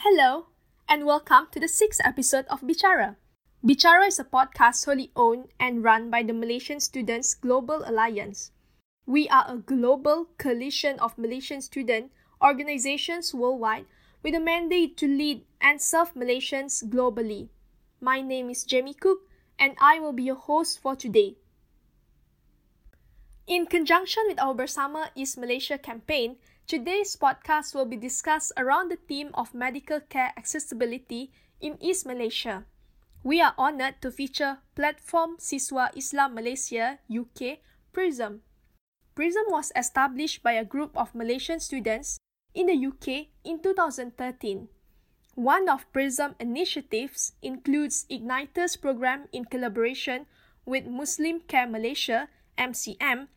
Hello, and welcome to the sixth episode of Bicara. Bicara is a podcast wholly owned and run by the Malaysian Students Global Alliance. We are a global coalition of Malaysian student organizations worldwide with a mandate to lead and serve Malaysians globally. My name is Jamie Cook, and I will be your host for today. In conjunction with our Bersama East Malaysia campaign, today's podcast will be discussed around the theme of medical care accessibility in East Malaysia. We are honored to feature Platform Siswa Islam Malaysia UK PRISM. PRISM was established by a group of Malaysian students in the UK in 2013. One of PRISM initiatives includes Igniters program in collaboration with Muslim Care Malaysia MCM,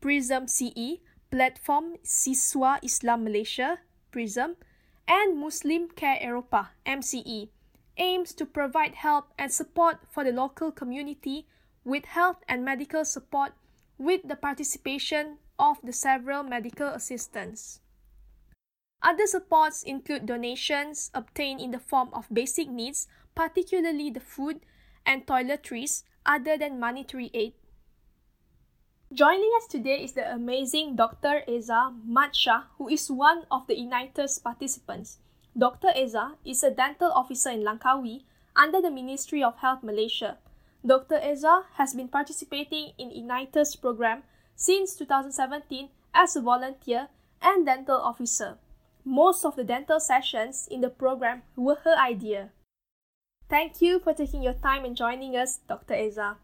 PRISM CE, Platform Siswa Islam Malaysia PRISM, and Muslim Care Eropah MCE aims to provide help and support for the local community with health and medical support with the participation of the several medical assistants. Other supports include donations obtained in the form of basic needs, particularly the food and toiletries, other than monetary aid. Joining us today is the amazing Dr. Eza Matsha, who is one of the Igniters participants. Dr. Ezza is a dental officer in Langkawi under the Ministry of Health Malaysia. Dr. Ezza has been participating in Igniters program since 2017 as a volunteer and dental officer. Most of the dental sessions in the program were her idea. Thank you for taking your time and joining us, Dr. Ezza.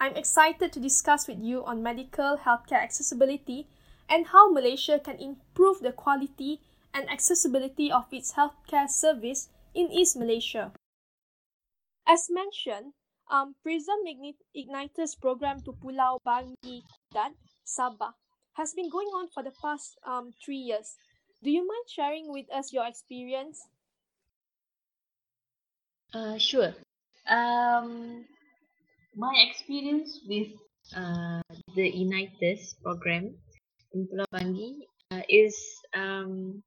I'm excited to discuss with you on medical healthcare accessibility and how Malaysia can improve the quality and accessibility of its healthcare service in East Malaysia. As mentioned, um, Prism Igniters program to Pulau Bangi Dan, Sabah, has been going on for the past um, three years. Do you mind sharing with us your experience? Uh, sure. Um, my experience with uh, the Igniters program in Pulau Banggi uh, is um,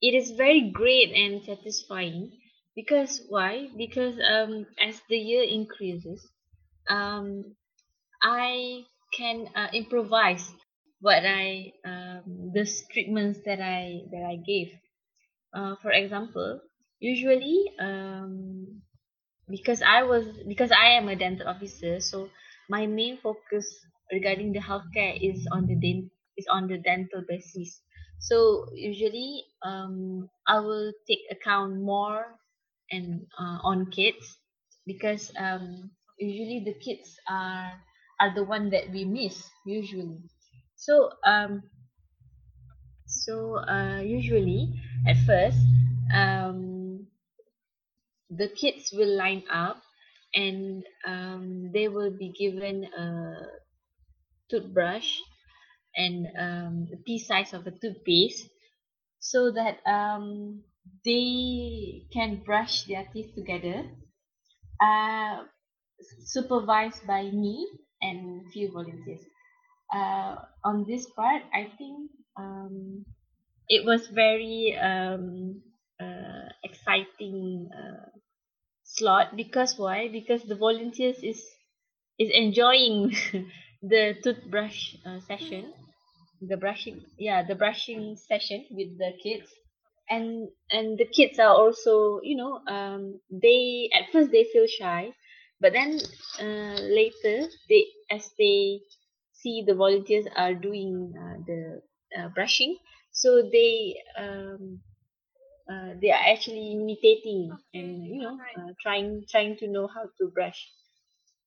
it is very great and satisfying because why because um, as the year increases um, I can uh, improvise what I um, the treatments that I that I gave. Uh, for example, usually um, because I was because I am a dental officer, so my main focus regarding the healthcare is on the dent is on the dental basis. So usually um, I will take account more and uh, on kids because um, usually the kids are are the one that we miss usually so um so uh usually at first um the kids will line up and um they will be given a toothbrush and um the pea size of a toothpaste so that um they can brush their teeth together uh supervised by me and few volunteers. Uh, on this part, I think um, it was very um, uh, exciting uh, slot because why? Because the volunteers is is enjoying the toothbrush uh, session, the brushing, yeah, the brushing session with the kids, and and the kids are also, you know, um, they at first they feel shy, but then uh, later they as they see the volunteers are doing uh, the uh, brushing so they um, uh, they are actually imitating and you know uh, trying trying to know how to brush.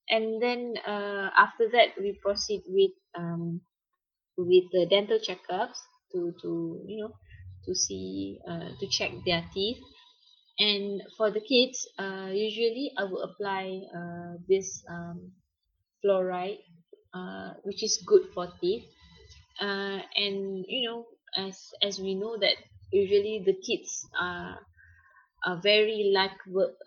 And then uh, after that we proceed with um, with the dental checkups to to you know to see uh, to check their teeth. And for the kids uh, usually I will apply uh, this um, fluoride uh, which is good for teeth. Uh, and you know as as we know that usually the kids are are very like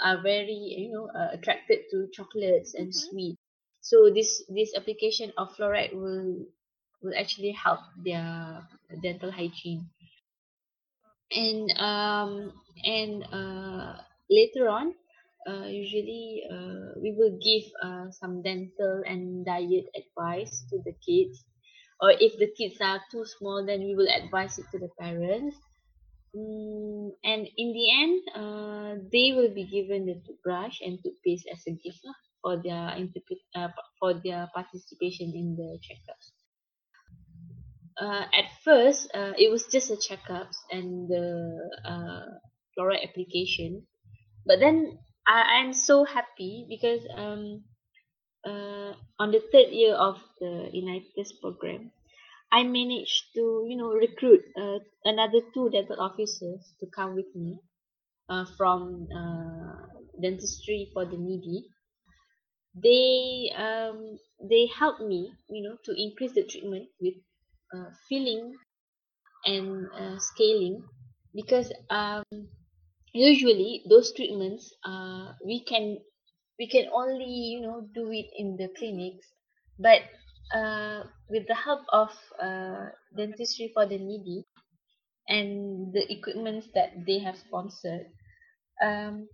are very you know uh, attracted to chocolates and Mhm. sweet. So this this application of fluoride will will actually help their dental hygiene. And um and uh later on uh usually uh we will give uh some dental and diet advice to the kids. Or if the kids are too small then we will advise it to the parents mm, and in the end uh they will be given the toothbrush and toothpaste as a gift lah for their interpret uh, for their participation in the checkups. Uh, at first uh, it was just a checkups and the uh, fluoride application. But then I, I'm so happy because um uh, on the third year of the Igniters program I managed to you know recruit uh, another two dental officers to come with me uh, from uh, dentistry for the needy. They um they helped me you know to increase the treatment with uh, filling and uh, scaling because um usually those treatments uh we can we can only you know do it in the clinics but uh with the help of uh dentistry for the needy and the equipments that they have sponsored um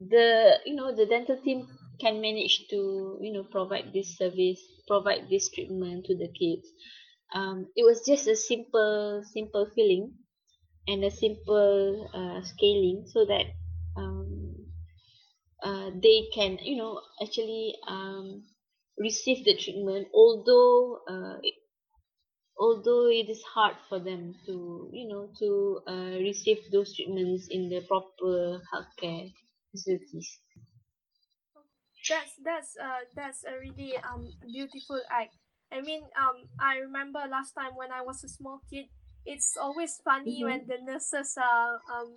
the you know the dental team can manage to you know provide this service provide this treatment to the kids. Um it was just a simple simple filling and a simple uh, scaling so that um uh, they can you know actually um receive the treatment although uh, it, although it is hard for them to you know to uh, receive those treatments in the proper healthcare facilities that's that's uh that's a really um beautiful act i mean um i remember last time when i was a small kid it's always funny Mhm. when the nurses are um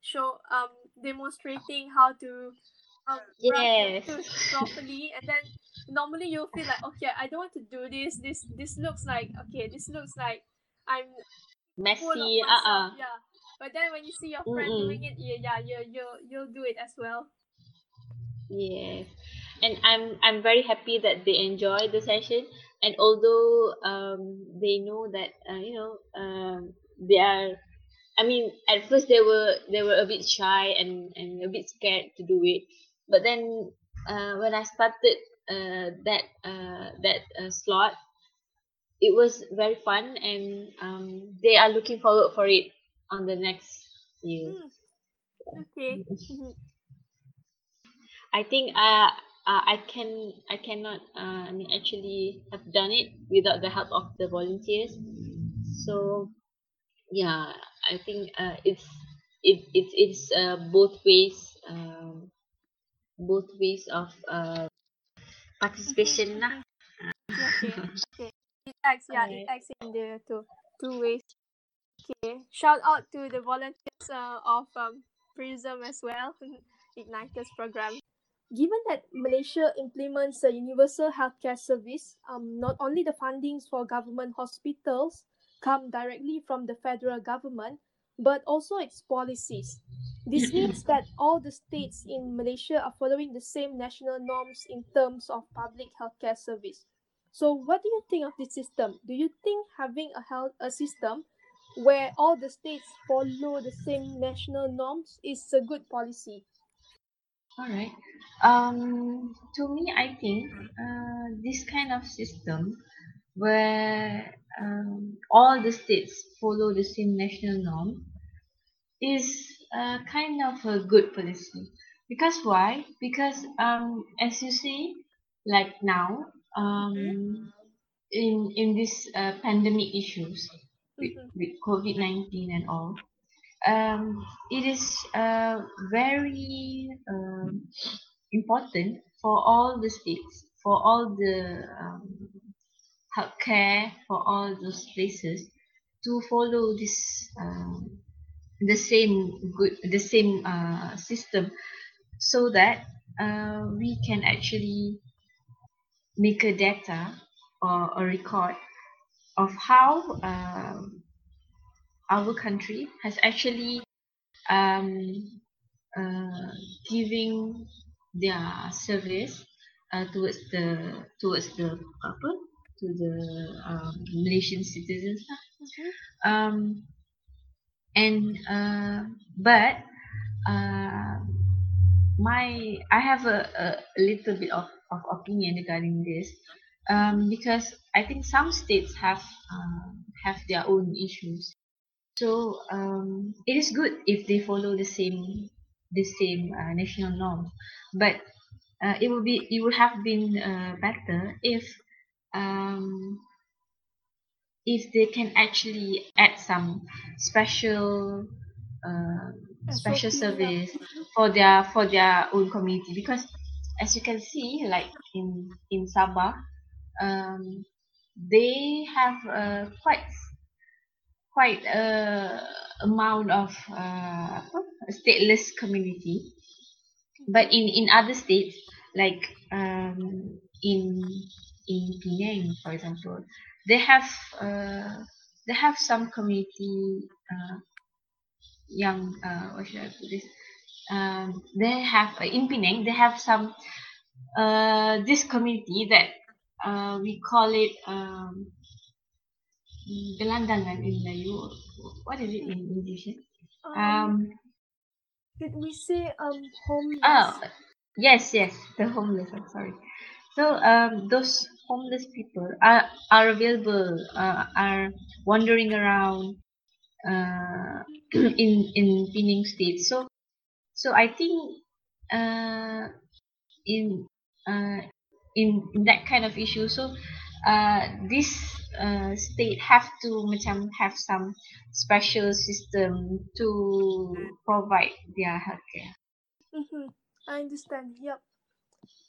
show um demonstrating how to um yes properly and then normally you'll feel like okay i don't want to do this this this looks like okay this looks like i'm messy uh-uh yeah but then when you see your friend Mm-mm. doing it yeah, yeah you you you'll do it as well Yes, and I'm I'm very happy that they enjoy the session. And although um they know that uh, you know um they are, I mean at first they were they were a bit shy and and a bit scared to do it. But then uh when I started uh that uh that uh, slot, it was very fun and um they are looking forward for it on the next year. Hmm, okay Mhm. I think uh, uh I can I cannot uh, I mean actually have done it without the help of the volunteers. So yeah, I think uh it's it it's it's uh both ways um both ways of uh participation lah. okay okay. It acts yeah it Alright. acts in the two two ways. Okay shout out to the volunteers uh, of um prism as well igniters program. Given that malaysia implements a universal healthcare service um not only the fundings for government hospitals come directly from the federal government but also its policies this means that all the states in malaysia are following the same national norms in terms of public healthcare service so, what do you think of this system? Do you think having a health a system where all the states follow the same national norms is a good policy? All right. Um, to me, I think uh, this kind of system where um, all the states follow the same national norm is uh, kind of a good policy. Because why? Because um, as you see, like now, um, in in this uh, pandemic issues with, Mhm. with COVID nineteen and all, um, it is uh, very um, important for all the states, for all the um, healthcare, for all those places to follow this um, the same good the same uh, system so that uh, we can actually make a data or a record of how um, our country has actually um, uh, giving their service uh, towards the towards the apa to the um, Malaysian citizens lah. Mhm. Um, and uh, but uh, my I have a, a, little bit of, of opinion regarding this um, because I think some states have um, have their own issues. So um, it is good if they follow the same the same uh, national norms, but uh, it would be it would have been uh, better if um, if they can actually add some special uh, special service for their for their own community. Because as you can see like in in Sabah um they have a quite quite a amount of uh, stateless community. But in in other states like um in in Penang for example they have uh they have some community uh young uh what should I put this um they have uh, in Penang they have some uh this community that uh we call it um gelandangan in Melayu what is it in English? Um, um did we say um homeless? oh yes yes the homeless I'm sorry so um those homeless people are are available uh, are wandering around uh in in Penang state so so I think uh in uh in, in that kind of issue so uh this uh state have to macam have some special system to provide their healthcare Mm-hmm. I understand. Yep.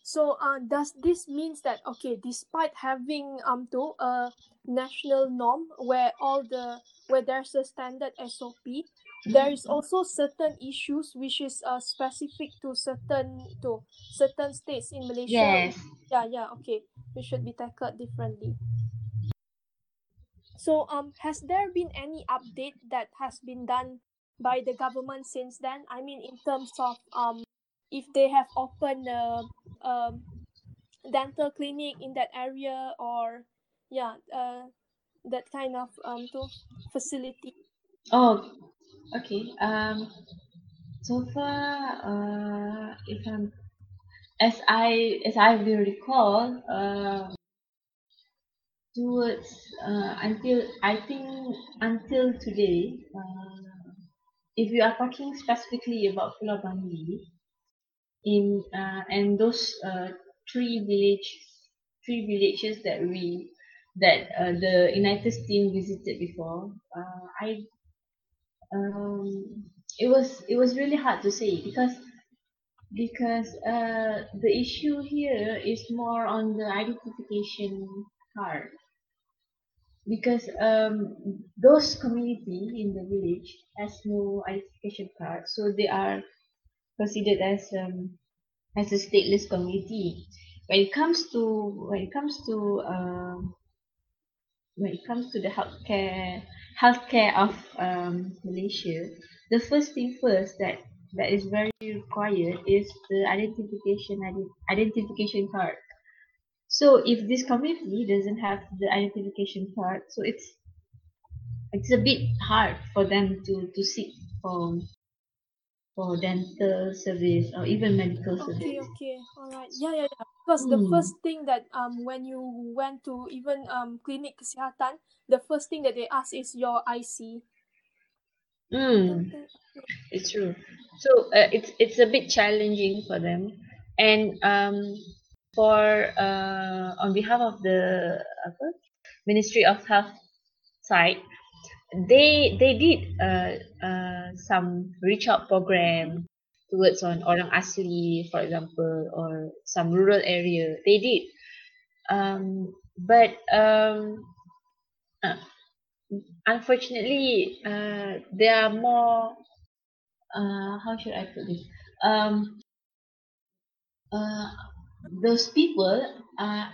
So, uh, does this means that okay, despite having um to a national norm where all the where there's a standard SOP, there is also certain issues which is uh specific to certain to certain states in Malaysia. yes Yeah, yeah. Okay, we should be tackled differently. So, um, has there been any update that has been done by the government since then? I mean, in terms of um, if they have opened a um dental clinic in that area or yeah, uh, that kind of um to facility. oh okay um so far uh if I'm as I as I will recall uh towards uh until I think until today uh if you are talking specifically about Pulau Banggi in uh and those uh three village three villages that we that uh, the Igniters team visited before uh I um it was it was really hard to say because because uh the issue here is more on the identification card because um those community in the village has no identification card so they are considered as um as a stateless community. When it comes to when it comes to um when it comes to the healthcare healthcare of um Malaysia the first thing first that that is very required is the identification ide- identification card. So if this community doesn't have the identification card so it's it's a bit hard for them to to seek for for dental service or even medical Okay, service okay, okay, all right. Yeah, yeah, yeah. Because the Hmm. first thing that um when you went to even um clinic kesihatan, the first thing that they ask is your IC. I Mm, it's true. So uh, it's it's a bit challenging for them, and um, for uh, on behalf of the apa, Ministry of Health side, they they did uh, uh, some reach out program towards on orang asli, for example, or some rural area. They did, um, but um, uh, unfortunately, uh, there are more. Uh, how should I put this? Um, uh, those people uh,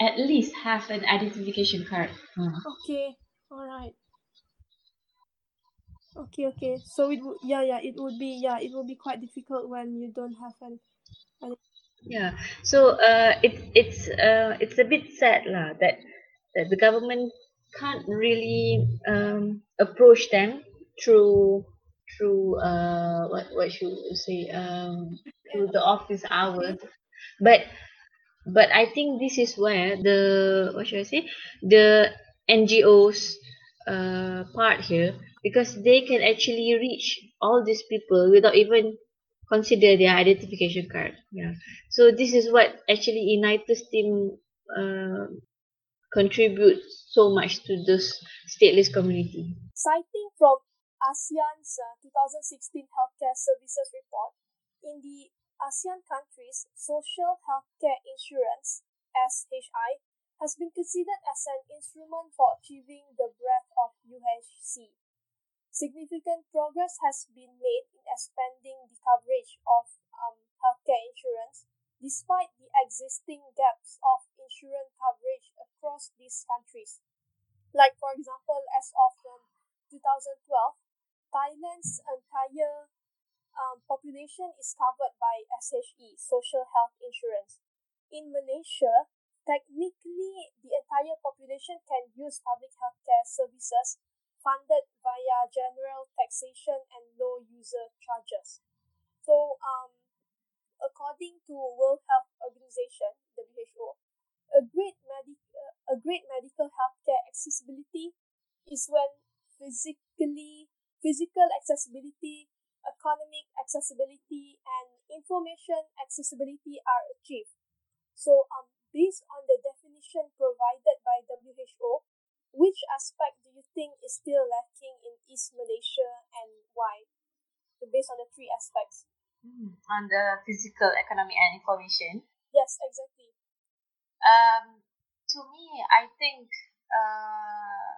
at least have an identification card. Okay, all right. Okay, okay. So it would yeah, yeah, it would be yeah, it would be quite difficult when you don't have an yeah. So uh, it's it's uh, it's a bit sad lah that that the government can't really um, approach them through through uh what what should we say um through the office hours but but I think this is where the what should I say the NGOs uh part here because they can actually reach all these people without even consider their identification card yeah so this is what actually Igniters team uh, contributes so much to this stateless community Citing from ASEAN's uh, 2016 Healthcare Services Report, in the ASEAN countries, social healthcare insurance (SHI) has been considered as an instrument for achieving the breadth of UHC. Significant progress has been made in expanding the coverage of um, healthcare insurance, despite the existing gaps of insurance coverage across these countries. Like, for example, as of um, 2012, Thailand's entire um, population is covered by SHE, Social Health Insurance. In Malaysia, technically, the entire population can use public healthcare services funded via general taxation and low user charges. So, um, according to World Health Organization (WHO), a great medic- a great medical healthcare accessibility is when physically physical accessibility, economic accessibility, and information accessibility are achieved. So, um, based on the definition provided by WHO, which aspect do you think is still lacking in East Malaysia and why? So based on the three aspects. Hmm, on the physical, economic, and information. Yes, exactly. Um, to me, I think uh,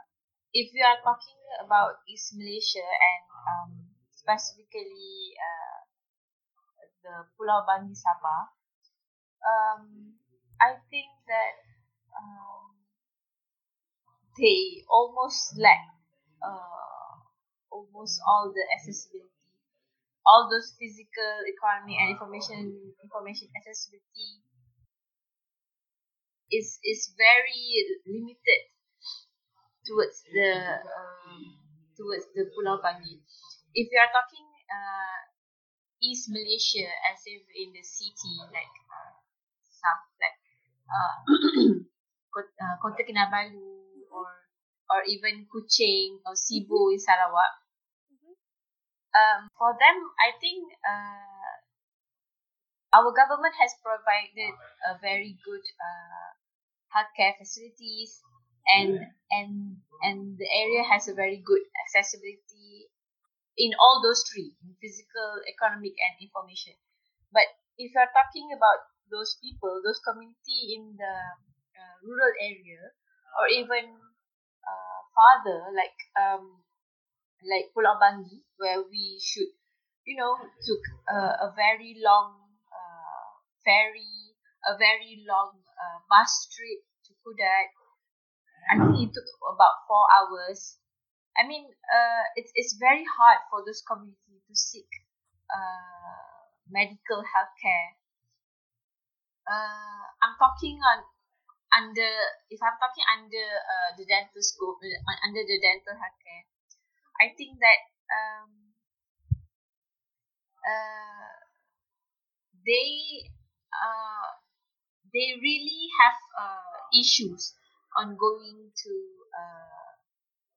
if we are talking about East Malaysia and um, specifically uh, the Pulau Banggi Sabah, um, I think that um, they almost lack uh, almost all the accessibility, all those physical, economy and information information accessibility is is very limited towards the um, towards the Pulau Banggi. If you are talking uh, East Malaysia, as if in the city like uh, like uh, Kota, uh, Kinabalu or or even Kuching or Sibu in Sarawak. Mhm. Um, for them, I think uh, our government has provided a very good uh, healthcare facilities and and and the area has a very good accessibility in all those three physical economic and information but if you're talking about those people those community in the uh, rural area or even uh, farther like um like Pulau Banggi where we should you know took uh, a very long uh, ferry a very long uh, bus trip to Kudat I think it took about four hours. I mean, uh, it's it's very hard for this community to seek uh, medical health care. Uh, I'm talking on under if I'm talking under uh, the dental scope uh, under the dental health care. I think that um, uh, they uh, they really have uh, issues on going to uh,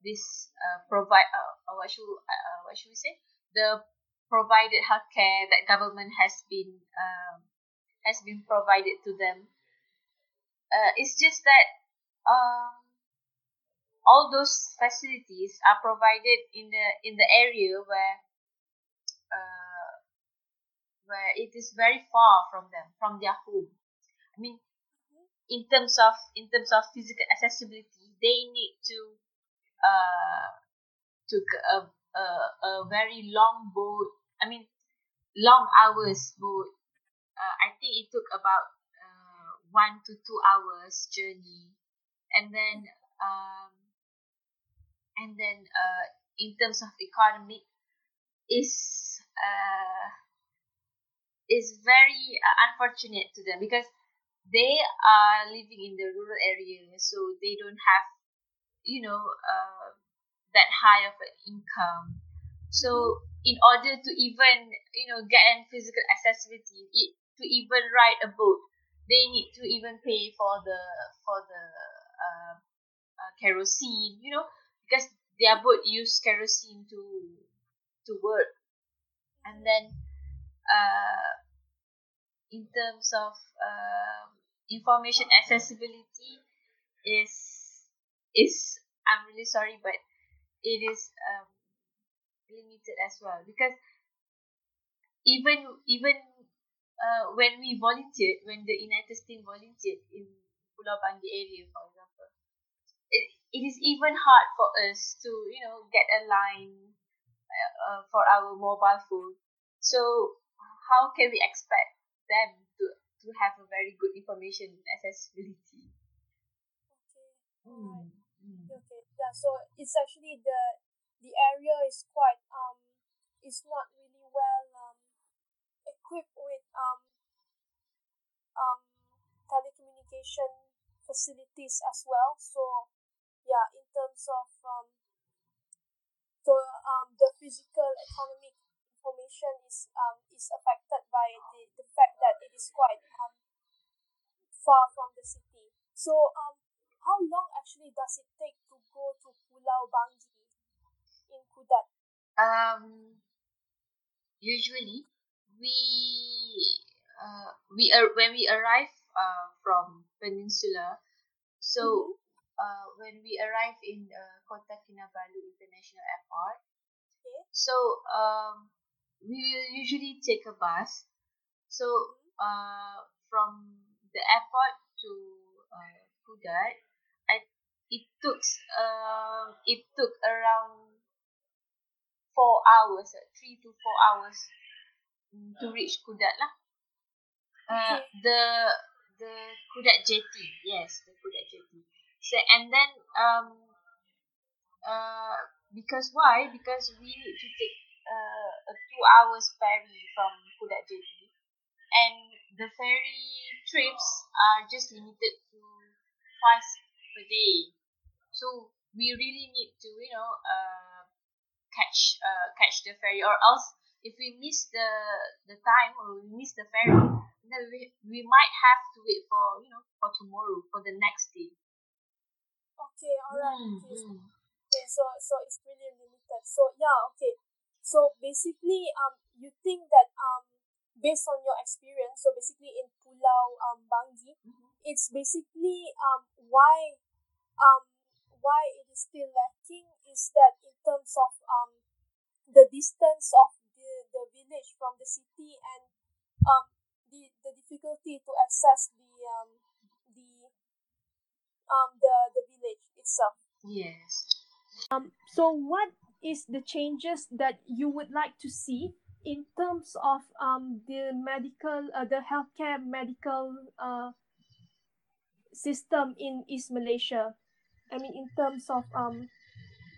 this uh, provide uh, uh, what should uh, what should we say the provided healthcare that government has been um, has been provided to them. Uh, it's just that um, all those facilities are provided in the in the area where uh, where it is very far from them from their home. I mean, in terms of in terms of physical accessibility, they need to uh took a a, a very long boat. I mean, long hours boat. Uh, I think it took about one to two hours journey, and then um, and then uh, in terms of economic, is uh, is very uh, unfortunate to them because they are living in the rural area, so they don't have, you know, uh, that high of an income. So in order to even you know get an physical accessibility, it, to even ride a boat, they need to even pay for the for the uh, uh, kerosene, you know, because their boat use kerosene to to work, and then uh, in terms of uh, information accessibility is is I'm really sorry, but it is um, limited as well. Because even even uh, when we volunteered, when the United States volunteered in Pulau Banggi area, for example, it, it is even hard for us to you know get a line uh, uh, for our mobile phone. So how can we expect them to to have a very good information accessibility? Okay. Alright. Okay. Yeah. So it's actually the the area is quite um is not really well equipped with um um telecommunication facilities as well. So yeah, in terms of um so um the physical economic information is um is affected by the, the fact that it is quite um far from the city. So um how long actually does it take to go to Pulau Banggi in Kudat? Um, usually we uh, we are when we arrive uh, from Peninsula, so uh, when we arrive in uh, Kota Kinabalu International Airport, Okay. so um, we will usually take a bus. So uh, from the airport to uh, Kudat, I it took um it took around four hours, uh, three to four hours to reach Kudat lah. Uh, the the Kudat jetty, yes, the Kudat jetty. So and then um uh because why? Because we need to take uh, a two hours ferry from Kudat jetty, and the ferry trips are just limited to twice per day. So we really need to you know uh catch uh catch the ferry or else if we miss the the time or we miss the ferry then we, we might have to wait for you know for tomorrow for the next day Okay, alright. Mm, Okay, so, mm. okay, so so it's really limited. So yeah, okay. So basically, um, you think that um, based on your experience, so basically in Pulau um Banggi, it's basically um why um why it is still lacking is that in terms of um the distance of the the village from the city and um the the difficulty to access the um the um the the village itself. yes Um, so what is the changes that you would like to see in terms of um the medical uh, the healthcare medical uh system in East Malaysia? I mean, in terms of um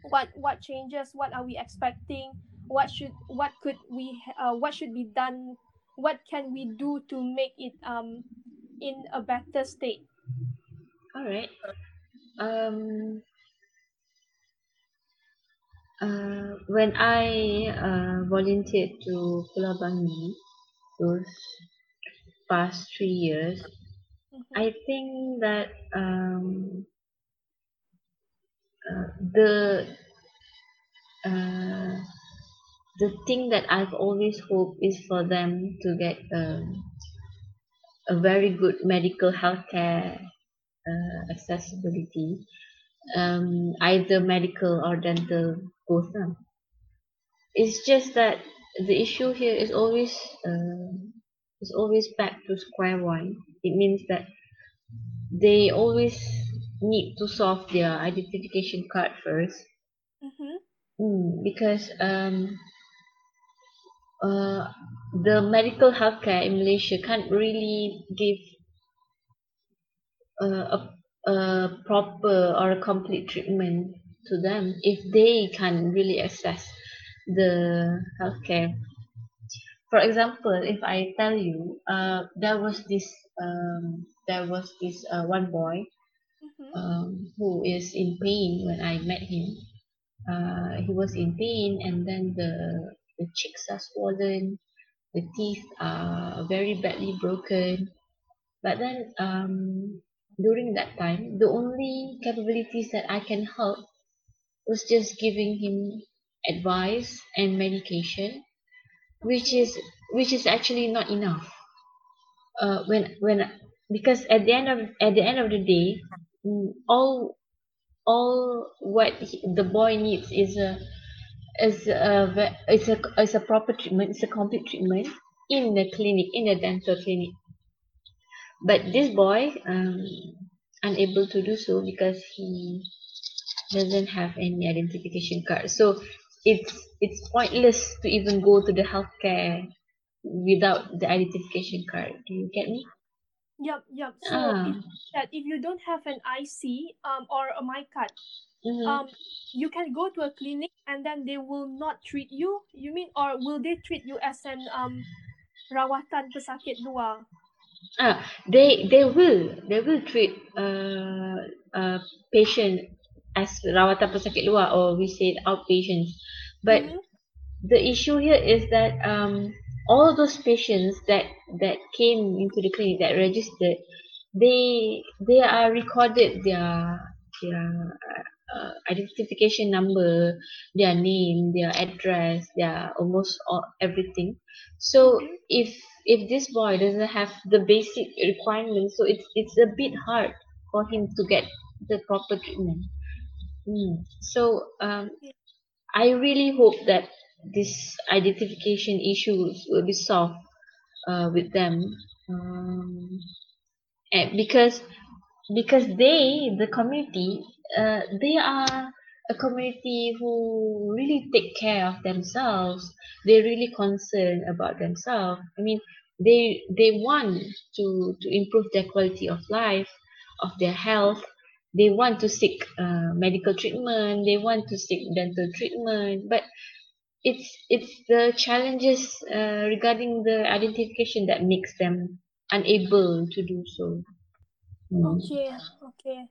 what what changes, what are we expecting? What should what could we uh, what should be done? What can we do to make it um in a better state? all right um uh when i uh volunteered to Pulau Banggi those past three years Mhm. i think that um uh, the uh, the thing that I've always hoped is for them to get um, a very good medical healthcare uh, accessibility, um, either medical or dental, both. Lah. It's just that the issue here is always uh, is always back to square one. It means that they always need to solve their identification card first Mm-hmm. Mm, because um, uh, the medical healthcare in Malaysia can't really give uh, a, a proper or a complete treatment to them if they can't really access the healthcare. For example, if I tell you, uh, there was this um, there was this uh, one boy Mm-hmm. um, who is in pain when I met him. uh, he was in pain and then the the cheeks are swollen the teeth are very badly broken. But then um during that time the only capabilities that I can help was just giving him advice and medication which is which is actually not enough. Uh when when because at the end of at the end of the day mm, all all what he, the boy needs is a is a is a is a proper treatment it's a complete treatment in the clinic in the dental clinic. But this boy um unable to do so because he doesn't have any identification card. So it's it's pointless to even go to the healthcare without the identification card. Do you get me Yep, yep. So ah it that if you don't have an IC um or a my card, mhm. um you can go to a clinic and then they will not treat you. You mean or will they treat you as an um rawatan pesakit luar? ah they they will they will treat uh uh patient as rawatan pesakit luar or we say outpatients but Mhm. the issue here is that um all those patients that that came into the clinic that registered they they are recorded their their uh, identification number their name their address their almost all, everything so Mhm. if if this boy doesn't have the basic requirements so it's it's a bit hard for him to get the proper treatment mm. so um I really hope that this identification issues will be solved uh, with them. Um, and because because they the community uh, they are a community who really take care of themselves. They really concerned about themselves. I mean they they want to to improve their quality of life of their health. They want to seek uh, medical treatment. They want to seek dental treatment. But it's it's the challenges uh, regarding the identification that makes them unable to do so Mm. Okay, okay,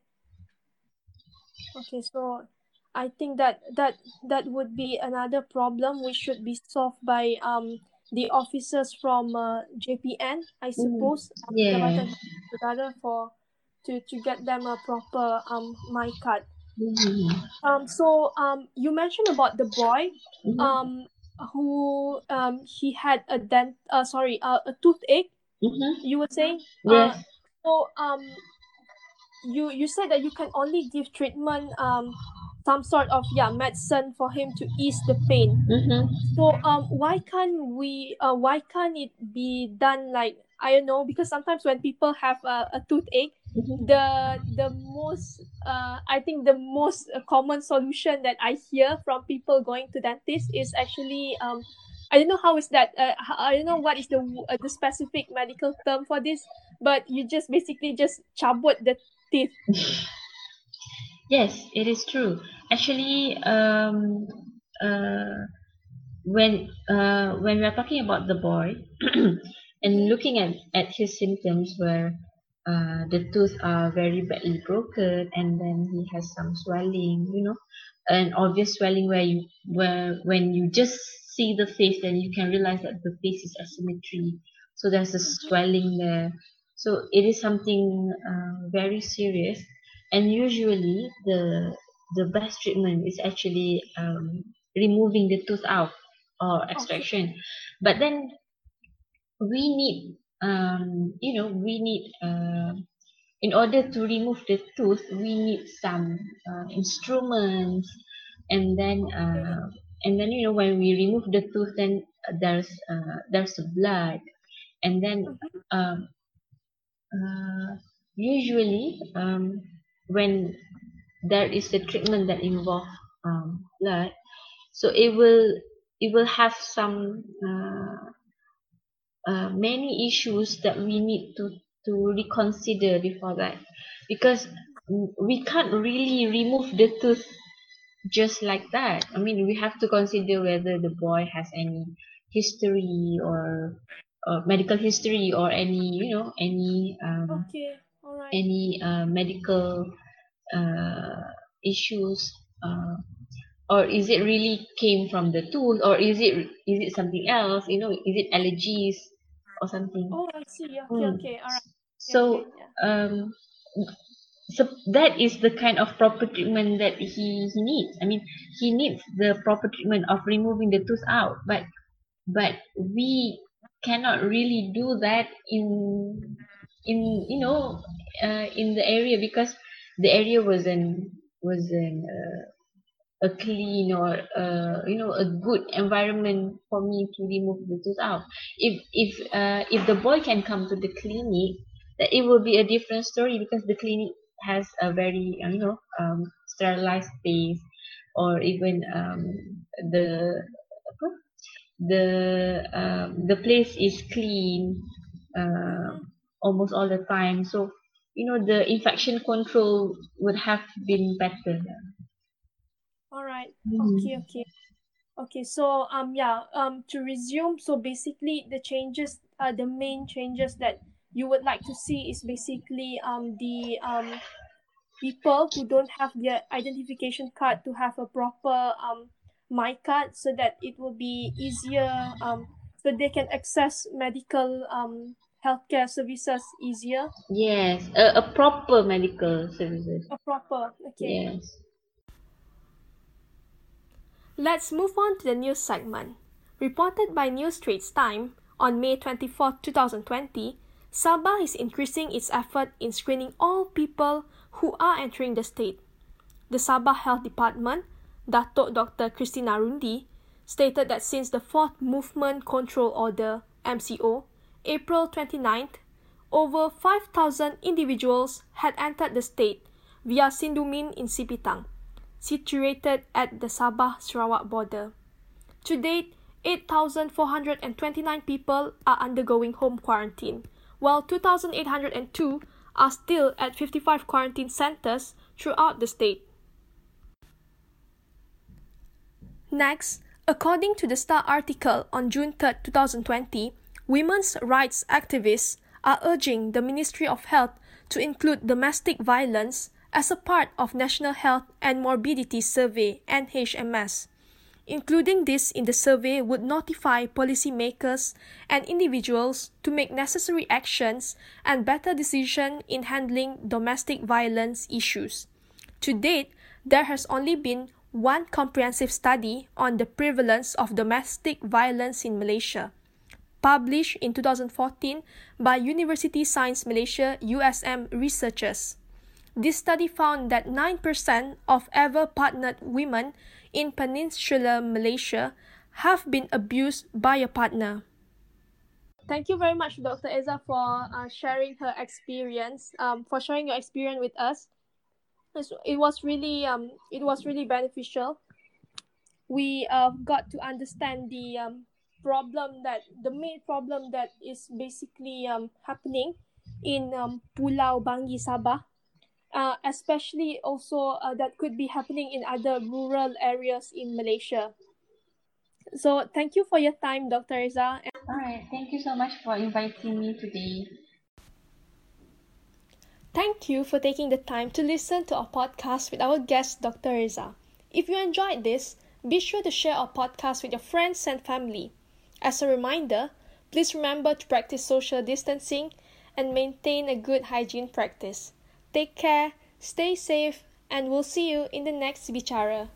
okay. So I think that that that would be another problem which should be solved by um the officers from uh, JPN, I suppose, um, yeah Negara for to to get them a proper um my card. Um, so um, you mentioned about the boy Mhm. um who um he had a dent uh sorry uh, a toothache. Mhm. You were saying yes uh so um you you said that you can only give treatment um some sort of yeah medicine for him to ease the pain Mhm. so um why can't we uh why can't it be done like i don't know because sometimes when people have a, a toothache. The the most uh i think the most uh, common solution that i hear from people going to dentist is actually um I don't know how is that. Uh, I don't know what is the uh, the specific medical term for this, but you just basically just cabut the teeth. Yes, it is true. Actually, um, uh, when uh, when we are talking about the boy and looking at, at his symptoms where uh, the tooth are very badly broken and then he has some swelling, you know, an obvious swelling where you where when you just see the face then you can realize that the face is asymmetry. So there's a swelling there. So it is something uh, very serious. And usually the the best treatment is actually um, removing the tooth out or extraction. But then we need um you know we need uh, in order to remove the tooth we need some uh, instruments and then uh, and then you know when we remove the tooth then uh, there's uh, there's blood and then Mhm. um uh, usually um when there is a treatment that involve um, blood so it will it will have some uh, many issues that we need to to reconsider before that because we can't really remove the tooth just like that i mean we have to consider whether the boy has any history or uh, medical history or any you know any um, Okay, all right. any uh, medical uh, issues uh, or is it really came from the tooth or is it is it something else you know is it allergies or something Oh, I see. Okay, Mm. okay, all right. so okay, yeah. um so that is the kind of proper treatment that he he needs i mean he needs the proper treatment of removing the tooth out but but we cannot really do that in in you know uh, in the area because the area wasn't wasn't uh, a clean or uh, you know a good environment for me to remove the tooth out. If if uh, if the boy can come to the clinic that it will be a different story because the clinic has a very uh, you know um, sterilized space or even um, the the um, the place is clean uh, almost all the time. So you know the infection control would have been better All right. Mm. Okay, okay. Okay, so um yeah, um to resume, so basically the changes uh the main changes that you would like to see is basically um the um people who don't have their identification card to have a proper um MyKad so that it will be easier um so they can access medical um healthcare services easier. Yes, a, a proper medical services. A proper okay. Yes. Let's move on to the news segment. Reported by News Straits Time on May 24, 2020, Sabah is increasing its effort in screening all people who are entering the state. The Sabah Health Department, Datuk Dr. Christina Rundi, stated that since the Fourth Movement Control Order MCO, April 29th, over 5,000 individuals had entered the state via Sindumin in Sipitang situated at the Sabah Sarawak border. To date, 8,429 people are undergoing home quarantine, while 2,802 are still at 55 quarantine centers throughout the state. Next, according to the Star article on June 3, 2020, women's rights activists are urging the Ministry of Health to include domestic violence as a part of National Health and Morbidity Survey NHMS. Including this in the survey would notify policymakers and individuals to make necessary actions and better decision in handling domestic violence issues. To date, there has only been one comprehensive study on the prevalence of domestic violence in Malaysia, published in 2014 by University Science Malaysia USM researchers. This study found that 9% of ever partnered women in peninsular Malaysia have been abused by a partner. Thank you very much, Dr. Ezza, for uh, sharing her experience, um, for sharing your experience with us. It was really, um, it was really beneficial. We uh, got to understand the um, problem that the main problem that is basically um, happening in um, Pulau Banggi, Sabah uh, especially also uh, that could be happening in other rural areas in Malaysia. So thank you for your time, Dr. Ezza. All right. Thank you so much for inviting me today. thank you for taking the time to listen to our podcast with our guest, Dr. Ezza. If you enjoyed this, be sure to share our podcast with your friends and family. As a reminder, please remember to practice social distancing and maintain a good hygiene practice. Take care, stay safe, and we'll see you in the next Bichara.